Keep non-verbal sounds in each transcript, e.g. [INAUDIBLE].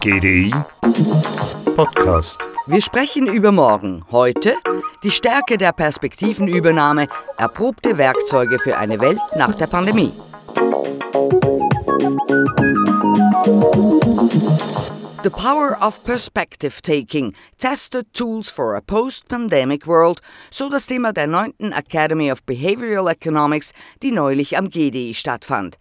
GDI Podcast. Wir sprechen über morgen. Heute die Stärke der Perspektivenübernahme, erprobte Werkzeuge für eine Welt nach der Pandemie. The Power of Perspective Taking, Tested Tools for a Post-Pandemic World, so das Thema der 9. Academy of Behavioral Economics, die neulich am GDI stattfand.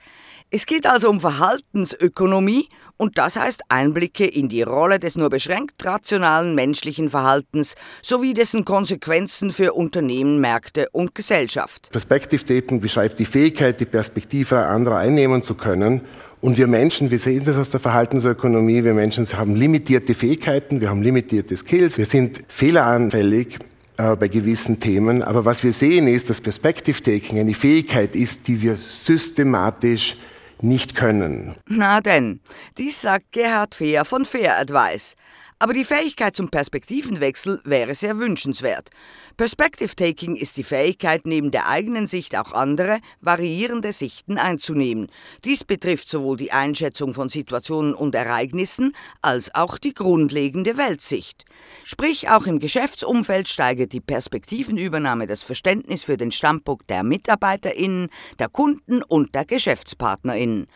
Es geht also um Verhaltensökonomie und das heißt Einblicke in die Rolle des nur beschränkt rationalen menschlichen Verhaltens sowie dessen Konsequenzen für Unternehmen, Märkte und Gesellschaft. Perspective Dating beschreibt die Fähigkeit, die Perspektive anderer einnehmen zu können und wir Menschen, wir sehen das aus der Verhaltensökonomie, wir Menschen haben limitierte Fähigkeiten, wir haben limitierte Skills, wir sind fehleranfällig äh, bei gewissen Themen. Aber was wir sehen ist, dass Perspective Taking eine Fähigkeit ist, die wir systematisch nicht können. Na denn, dies sagt Gerhard Fehr von Fair Advice. Aber die Fähigkeit zum Perspektivenwechsel wäre sehr wünschenswert. Perspective Taking ist die Fähigkeit, neben der eigenen Sicht auch andere, variierende Sichten einzunehmen. Dies betrifft sowohl die Einschätzung von Situationen und Ereignissen als auch die grundlegende Weltsicht. Sprich, auch im Geschäftsumfeld steigert die Perspektivenübernahme das Verständnis für den Standpunkt der MitarbeiterInnen, der Kunden und der GeschäftspartnerInnen.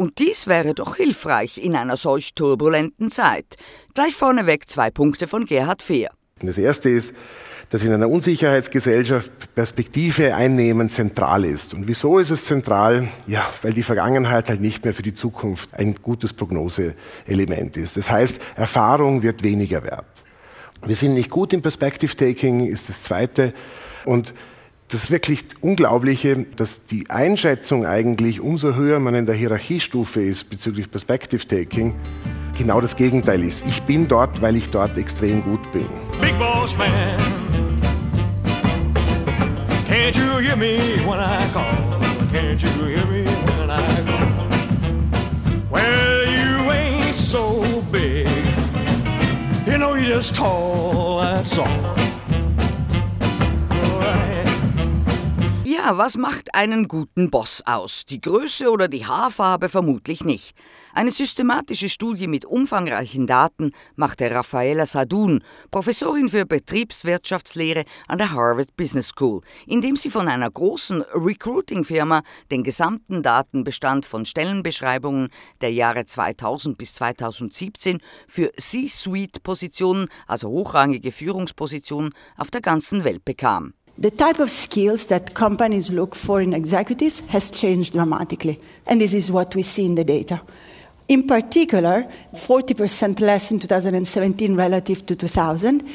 Und dies wäre doch hilfreich in einer solch turbulenten Zeit. Gleich vorneweg zwei Punkte von Gerhard Fehr. Das erste ist, dass in einer Unsicherheitsgesellschaft Perspektive einnehmen zentral ist. Und wieso ist es zentral? Ja, weil die Vergangenheit halt nicht mehr für die Zukunft ein gutes Prognoseelement ist. Das heißt, Erfahrung wird weniger wert. Wir sind nicht gut im Perspective Taking, ist das zweite. Und das wirklich Unglaubliche, dass die Einschätzung eigentlich, umso höher man in der Hierarchiestufe ist bezüglich Perspective Taking, genau das Gegenteil ist. Ich bin dort, weil ich dort extrem gut bin. Big Boss Man, can't you hear me when I call? Can't you hear me when I call? Well, you ain't so big, you know you're just tall, Was macht einen guten Boss aus? Die Größe oder die Haarfarbe vermutlich nicht. Eine systematische Studie mit umfangreichen Daten machte Raffaella Sadun, Professorin für Betriebswirtschaftslehre an der Harvard Business School, indem sie von einer großen Recruiting-Firma den gesamten Datenbestand von Stellenbeschreibungen der Jahre 2000 bis 2017 für C-Suite-Positionen, also hochrangige Führungspositionen, auf der ganzen Welt bekam. The type of skills that companies look for in executives has changed dramatically, and this is what we see in the data. In particular, 40% less in 2017 relative to 2000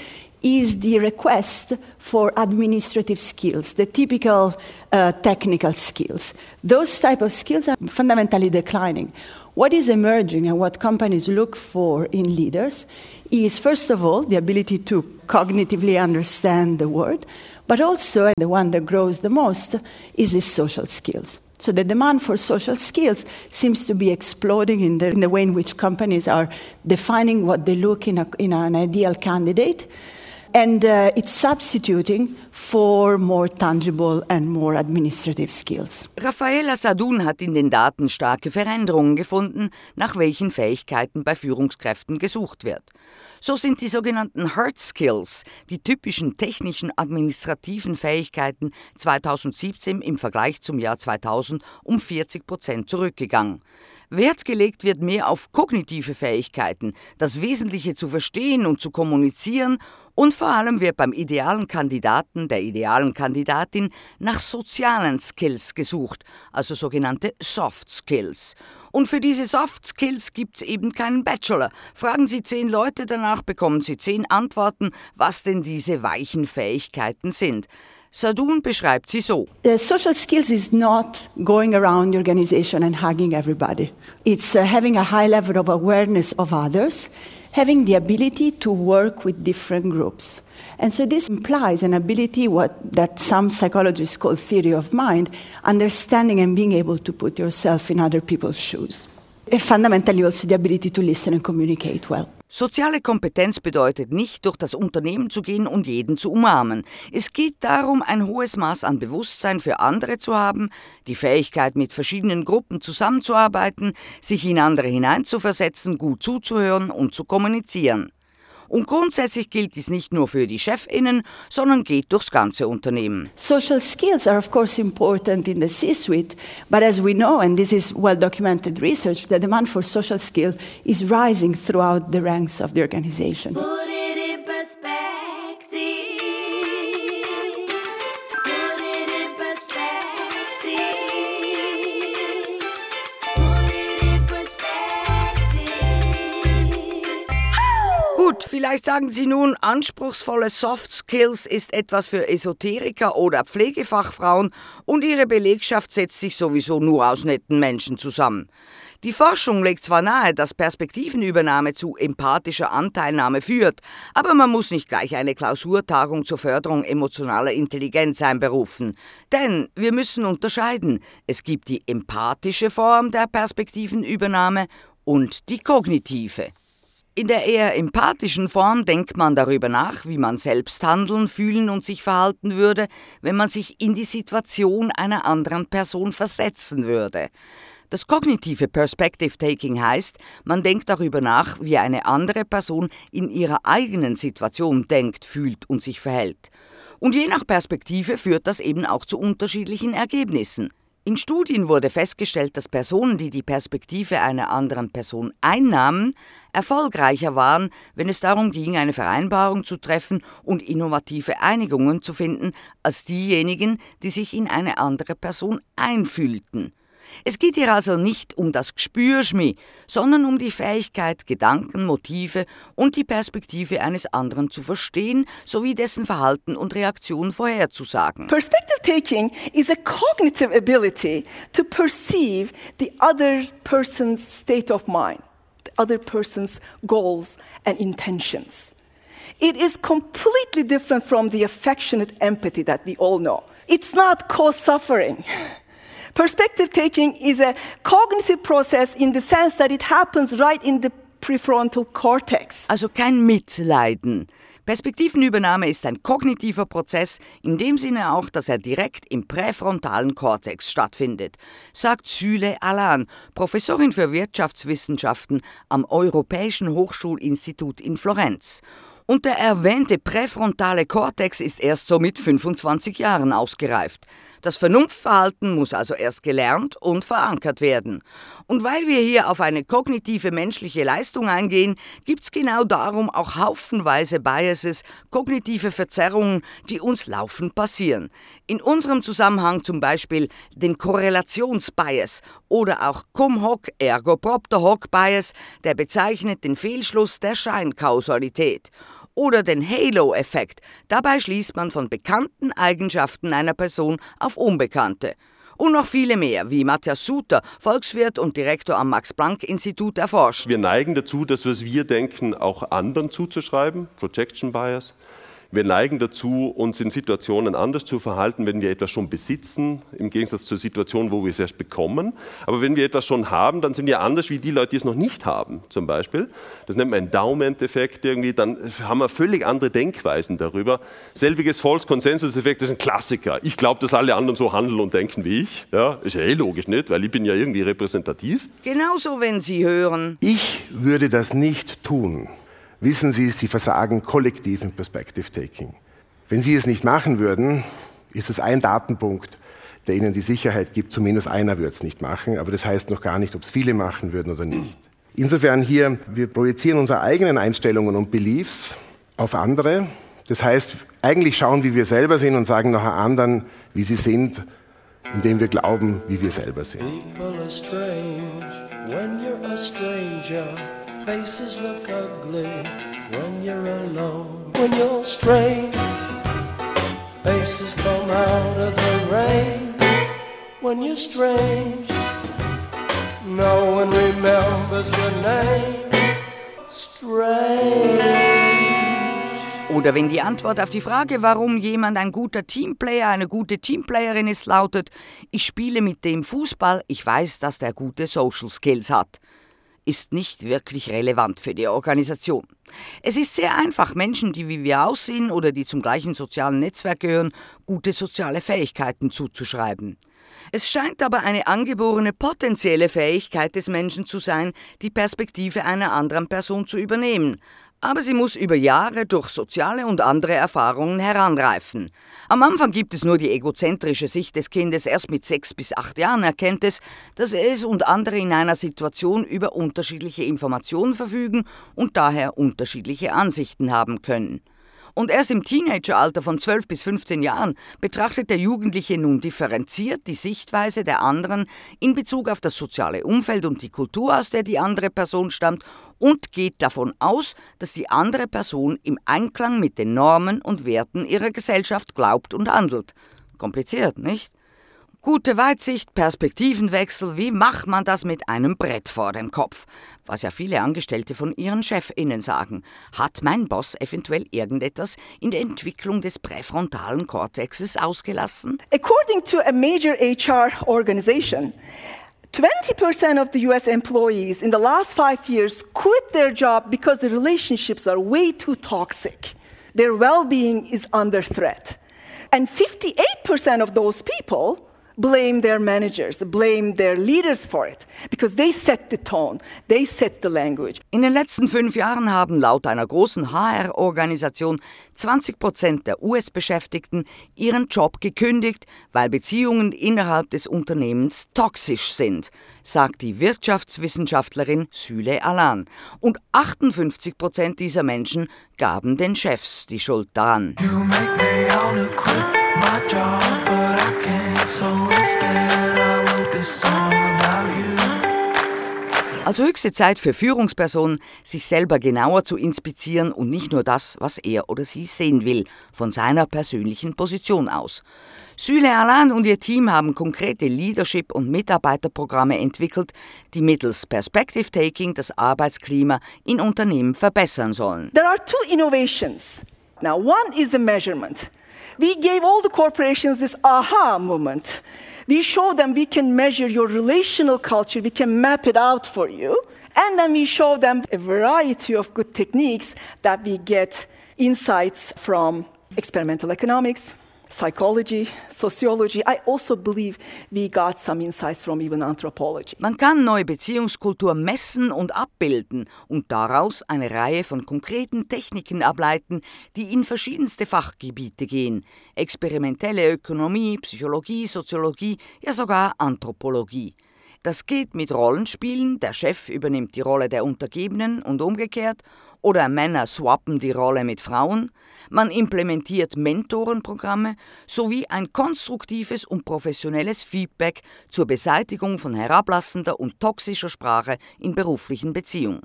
is the request for administrative skills, the typical uh, technical skills. Those type of skills are fundamentally declining. What is emerging and what companies look for in leaders is, first of all, the ability to cognitively understand the world, but also the one that grows the most is the social skills. So the demand for social skills seems to be exploding in the, in the way in which companies are defining what they look in, a, in an ideal candidate. And uh, it's substituting for more tangible and more administrative skills. Raffaella Sadun hat in den Daten starke Veränderungen gefunden, nach welchen Fähigkeiten bei Führungskräften gesucht wird. So sind die sogenannten Hard Skills, die typischen technischen administrativen Fähigkeiten 2017 im Vergleich zum Jahr 2000 um 40 Prozent zurückgegangen. Wert gelegt wird mehr auf kognitive Fähigkeiten, das Wesentliche zu verstehen und zu kommunizieren und vor allem wird beim idealen Kandidaten, der idealen Kandidatin nach sozialen Skills gesucht, also sogenannte Soft Skills. Und für diese Soft Skills gibt es eben keinen Bachelor. Fragen Sie zehn Leute danach, bekommen Sie zehn Antworten, was denn diese weichen Fähigkeiten sind. Sadun beschreibt sie so. The social skills is not going around the organization and hugging everybody. It's uh, having a high level of awareness of others, having the ability to work with different groups. And so this implies an ability what, that some psychologists call theory of mind, understanding and being able to put yourself in other people's shoes. And fundamentally also the ability to listen and communicate well. Soziale Kompetenz bedeutet nicht, durch das Unternehmen zu gehen und jeden zu umarmen. Es geht darum, ein hohes Maß an Bewusstsein für andere zu haben, die Fähigkeit, mit verschiedenen Gruppen zusammenzuarbeiten, sich in andere hineinzuversetzen, gut zuzuhören und zu kommunizieren. Und grundsätzlich gilt dies nicht nur für die Chefinnen, sondern geht durchs ganze Unternehmen. Social skills are of course important in the C-suite, but as we know, and this is well documented research, the demand for social skill is rising throughout the ranks of the organization. Vielleicht sagen Sie nun, anspruchsvolle Soft Skills ist etwas für Esoteriker oder Pflegefachfrauen und Ihre Belegschaft setzt sich sowieso nur aus netten Menschen zusammen. Die Forschung legt zwar nahe, dass Perspektivenübernahme zu empathischer Anteilnahme führt, aber man muss nicht gleich eine Klausurtagung zur Förderung emotionaler Intelligenz einberufen. Denn wir müssen unterscheiden. Es gibt die empathische Form der Perspektivenübernahme und die kognitive. In der eher empathischen Form denkt man darüber nach, wie man selbst handeln, fühlen und sich verhalten würde, wenn man sich in die Situation einer anderen Person versetzen würde. Das kognitive Perspective Taking heißt, man denkt darüber nach, wie eine andere Person in ihrer eigenen Situation denkt, fühlt und sich verhält. Und je nach Perspektive führt das eben auch zu unterschiedlichen Ergebnissen. In Studien wurde festgestellt, dass Personen, die die Perspektive einer anderen Person einnahmen, erfolgreicher waren, wenn es darum ging, eine Vereinbarung zu treffen und innovative Einigungen zu finden, als diejenigen, die sich in eine andere Person einfühlten. Es geht hier also nicht um das Gespürschmi, sondern um die Fähigkeit, Gedanken, Motive und die Perspektive eines anderen zu verstehen, sowie dessen Verhalten und Reaktion vorherzusagen. Perspective taking is a cognitive ability to perceive the other person's state of mind, the other person's goals and intentions. It is completely different from the affectionate empathy that we all know. It's not cause suffering. [LAUGHS] Perspective taking is a cognitive process in the sense that it happens right in the prefrontal cortex. Also kein Mitleiden. Perspektivenübernahme ist ein kognitiver Prozess, in dem Sinne auch, dass er direkt im präfrontalen Kortex stattfindet, sagt Süle Alan, Professorin für Wirtschaftswissenschaften am Europäischen Hochschulinstitut in Florenz. Und der erwähnte präfrontale Kortex ist erst so mit 25 Jahren ausgereift. Das Vernunftverhalten muss also erst gelernt und verankert werden. Und weil wir hier auf eine kognitive menschliche Leistung eingehen, gibt's genau darum auch haufenweise Biases, kognitive Verzerrungen, die uns laufend passieren. In unserem Zusammenhang zum Beispiel den Korrelationsbias oder auch Cum hoc ergo propter hoc Bias, der bezeichnet den Fehlschluss der Scheinkausalität oder den Halo-Effekt. Dabei schließt man von bekannten Eigenschaften einer Person auf unbekannte. Und noch viele mehr, wie Matthias Suter, Volkswirt und Direktor am Max-Planck-Institut, erforscht. Wir neigen dazu, das, was wir denken, auch anderen zuzuschreiben, Projection Bias. Wir neigen dazu, uns in Situationen anders zu verhalten, wenn wir etwas schon besitzen, im Gegensatz zur Situation, wo wir es erst bekommen. Aber wenn wir etwas schon haben, dann sind wir anders wie die Leute, die es noch nicht haben, zum Beispiel. Das nennt man Endowment-Effekt irgendwie. Dann haben wir völlig andere Denkweisen darüber. Selbiges False-Consensus-Effekt ist ein Klassiker. Ich glaube, dass alle anderen so handeln und denken wie ich. Ja, ist ja eh logisch nicht, weil ich bin ja irgendwie repräsentativ. Genauso, wenn Sie hören. Ich würde das nicht tun wissen Sie, Sie versagen kollektiv im Perspective Taking. Wenn Sie es nicht machen würden, ist es ein Datenpunkt, der Ihnen die Sicherheit gibt, zumindest einer wird es nicht machen, aber das heißt noch gar nicht, ob es viele machen würden oder nicht. Insofern hier, wir projizieren unsere eigenen Einstellungen und Beliefs auf andere. Das heißt, eigentlich schauen, wie wir selber sind und sagen nachher anderen, wie sie sind, indem wir glauben, wie wir selber sind. People are strange when you're a stranger. Faces look ugly when you're alone. When you're strange, faces come out of the rain. When you're strange, no one remembers your name. Strange. Oder wenn die Antwort auf die Frage, warum jemand ein guter Teamplayer, eine gute Teamplayerin ist, lautet, ich spiele mit dem Fußball, ich weiß, dass der gute Social Skills hat. Ist nicht wirklich relevant für die Organisation. Es ist sehr einfach, Menschen, die wie wir aussehen oder die zum gleichen sozialen Netzwerk gehören, gute soziale Fähigkeiten zuzuschreiben. Es scheint aber eine angeborene potenzielle Fähigkeit des Menschen zu sein, die Perspektive einer anderen Person zu übernehmen, aber sie muss über Jahre durch soziale und andere Erfahrungen heranreifen. Am Anfang gibt es nur die egozentrische Sicht des Kindes, erst mit sechs bis acht Jahren erkennt es, dass es und andere in einer Situation über unterschiedliche Informationen verfügen und daher unterschiedliche Ansichten haben können. Und erst im Teenageralter von 12 bis 15 Jahren betrachtet der Jugendliche nun differenziert die Sichtweise der anderen in Bezug auf das soziale Umfeld und die Kultur, aus der die andere Person stammt und geht davon aus, dass die andere Person im Einklang mit den Normen und Werten ihrer Gesellschaft glaubt und handelt. Kompliziert, nicht? Gute Weitsicht, Perspektivenwechsel, wie macht man das mit einem Brett vor dem Kopf? Was ja viele Angestellte von ihren Chefinnen sagen. Hat mein Boss eventuell irgendetwas in der Entwicklung des präfrontalen Kortexes ausgelassen? According to a major HR organization, 20% of the US employees in the last five years quit their job because the relationships are way too toxic. Their well being is under threat. And 58% of those people blame their managers, blame their leaders for it, because they set the tone, they set the language. In den letzten fünf Jahren haben laut einer großen HR-Organisation 20 Prozent der US-Beschäftigten ihren Job gekündigt, weil Beziehungen innerhalb des Unternehmens toxisch sind, sagt die Wirtschaftswissenschaftlerin Süle Alan. Und 58 Prozent dieser Menschen gaben den Chefs die Schuld daran. Also höchste Zeit für Führungspersonen, sich selber genauer zu inspizieren und nicht nur das, was er oder sie sehen will, von seiner persönlichen Position aus. Süle Alan und ihr Team haben konkrete Leadership- und Mitarbeiterprogramme entwickelt, die mittels Perspective Taking das Arbeitsklima in Unternehmen verbessern sollen. There are two innovations. Now, one is the measurement. We gave all the corporations this aha moment. We show them we can measure your relational culture, we can map it out for you. And then we show them a variety of good techniques that we get insights from experimental economics, psychology, sociology. I also believe we got some insights from even anthropology. Man kann neue Beziehungskultur messen und abbilden und daraus eine Reihe von konkreten Techniken ableiten, die in verschiedenste Fachgebiete gehen. Experimentelle Ökonomie, Psychologie, Soziologie, ja sogar Anthropologie. Das geht mit Rollenspielen, der Chef übernimmt die Rolle der Untergebenen und umgekehrt, oder Männer swappen die Rolle mit Frauen, man implementiert Mentorenprogramme sowie ein konstruktives und professionelles Feedback zur Beseitigung von herablassender und toxischer Sprache in beruflichen Beziehungen.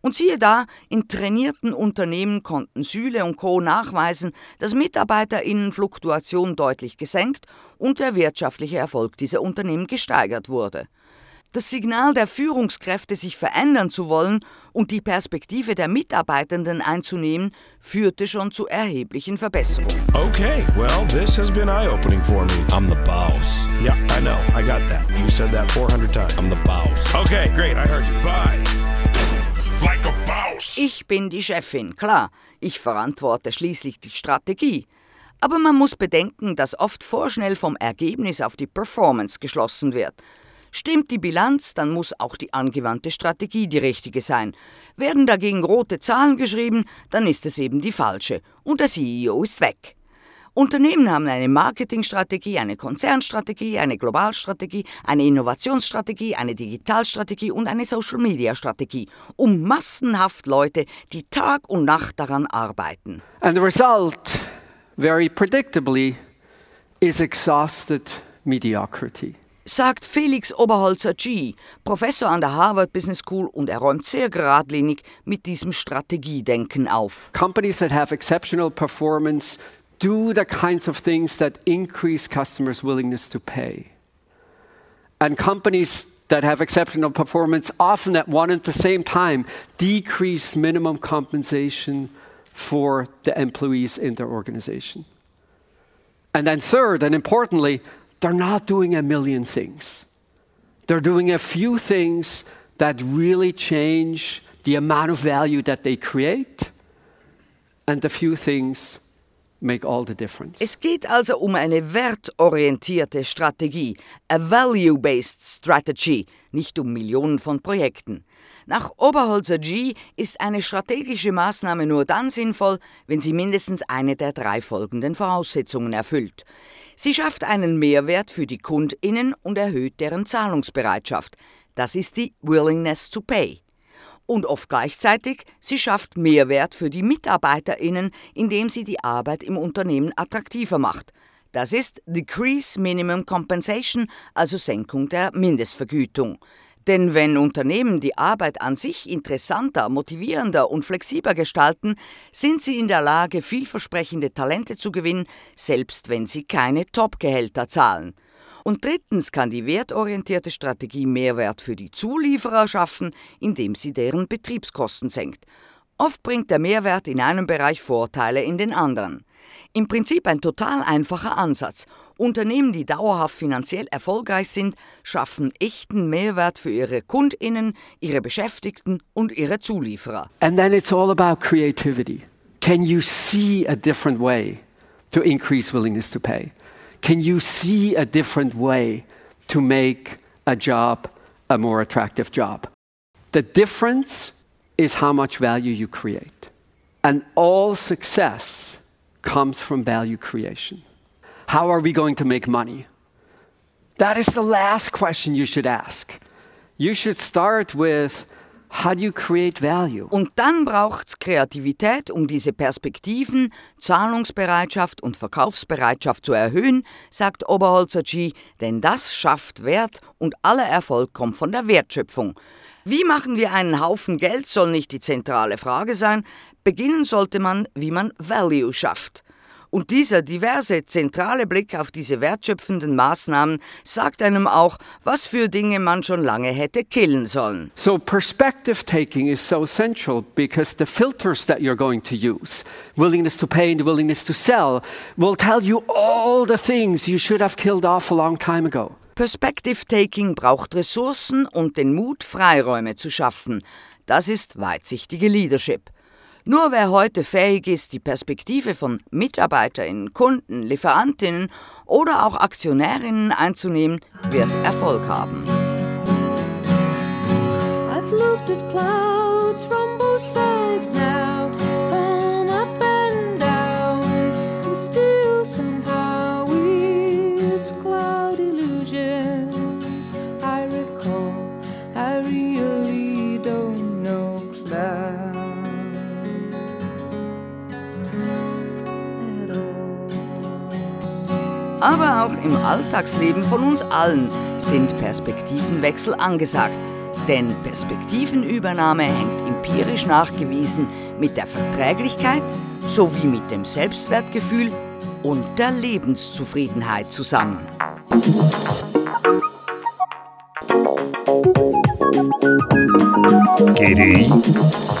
Und siehe da, in trainierten Unternehmen konnten Süle und Co. nachweisen, dass Mitarbeiterinnenfluktuation deutlich gesenkt und der wirtschaftliche Erfolg dieser Unternehmen gesteigert wurde. Das Signal der Führungskräfte, sich verändern zu wollen und die Perspektive der Mitarbeitenden einzunehmen, führte schon zu erheblichen Verbesserungen. Okay, well, this has been eye-opening for me. I'm the boss. Yeah, I know. I got that. You said that 400 times. I'm the boss. Okay, great. I heard you. Bye. Like a boss. Ich bin die Chefin, klar. Ich verantworte schließlich die Strategie. Aber man muss bedenken, dass oft vorschnell vom Ergebnis auf die Performance geschlossen wird. Stimmt die Bilanz, dann muss auch die angewandte Strategie die richtige sein. Werden dagegen rote Zahlen geschrieben, dann ist es eben die falsche und der CEO ist weg. Unternehmen haben eine Marketingstrategie, eine Konzernstrategie, eine Globalstrategie, eine Innovationsstrategie, eine Digitalstrategie und eine Social-Media-Strategie, um massenhaft Leute, die Tag und Nacht daran arbeiten. And the result, very predictably, is exhausted mediocrity. Sagt Felix Oberholzer G., Professor an der Harvard Business School und er räumt sehr geradlinig mit diesem Strategiedenken auf. Companies that have exceptional performance do the kinds of things that increase customers' willingness to pay. And companies that have exceptional performance often at one and the same time decrease minimum compensation for the employees in their organization. And then, third, and importantly, they're not doing a million things. They're doing a few things that really change the amount of value that they create, and a few things make all the difference. Es geht also um eine wertorientierte Strategie, a value-based strategy, nicht um Millionen von Projekten. Nach Oberholzer G ist eine strategische Maßnahme nur dann sinnvoll, wenn sie mindestens eine der drei folgenden Voraussetzungen erfüllt. Sie schafft einen Mehrwert für die Kundinnen und erhöht deren Zahlungsbereitschaft. Das ist die Willingness to Pay. Und oft gleichzeitig, sie schafft Mehrwert für die Mitarbeiterinnen, indem sie die Arbeit im Unternehmen attraktiver macht. Das ist Decrease Minimum Compensation, also Senkung der Mindestvergütung. Denn wenn Unternehmen die Arbeit an sich interessanter, motivierender und flexibler gestalten, sind sie in der Lage, vielversprechende Talente zu gewinnen, selbst wenn sie keine Top-Gehälter zahlen. Und drittens kann die wertorientierte Strategie Mehrwert für die Zulieferer schaffen, indem sie deren Betriebskosten senkt. Oft bringt der Mehrwert in einem Bereich Vorteile in den anderen. Im Prinzip ein total einfacher Ansatz. Unternehmen, die dauerhaft finanziell erfolgreich sind, schaffen echten Mehrwert für ihre Kundinnen, ihre Beschäftigten und ihre Zulieferer. And then it's all about creativity. Can you see a different way to increase willingness to pay? Can you see a different way to make a job a more attractive job? The difference is how much value you create. And all success comes from value creation. How are we going to make money? That is the last question you should ask. You should start with how do you create value? Und dann braucht's Kreativität, um diese Perspektiven, Zahlungsbereitschaft und Verkaufsbereitschaft zu erhöhen, sagt Oberholzer G, denn das schafft Wert und aller Erfolg kommt von der Wertschöpfung. Wie machen wir einen Haufen Geld, soll nicht die zentrale Frage sein. Beginnen sollte man, wie man Value schafft. Und dieser diverse zentrale Blick auf diese wertschöpfenden Maßnahmen sagt einem auch, was für Dinge man schon lange hätte killen sollen. So, perspective taking is so essential because the filters that you're going to use, willingness to pay and willingness to sell, will tell you all the things you should have killed off a long time ago. Perspective Taking braucht Ressourcen und den Mut, Freiräume zu schaffen. Das ist weitsichtige Leadership. Nur wer heute fähig ist, die Perspektive von Mitarbeiterinnen, Kunden, Lieferantinnen oder auch Aktionärinnen einzunehmen, wird Erfolg haben. Aber auch im Alltagsleben von uns allen sind Perspektivenwechsel angesagt. Denn Perspektivenübernahme hängt empirisch nachgewiesen mit der Verträglichkeit sowie mit dem Selbstwertgefühl und der Lebenszufriedenheit zusammen. GDI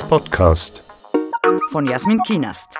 Podcast. Von Jasmin Kienast.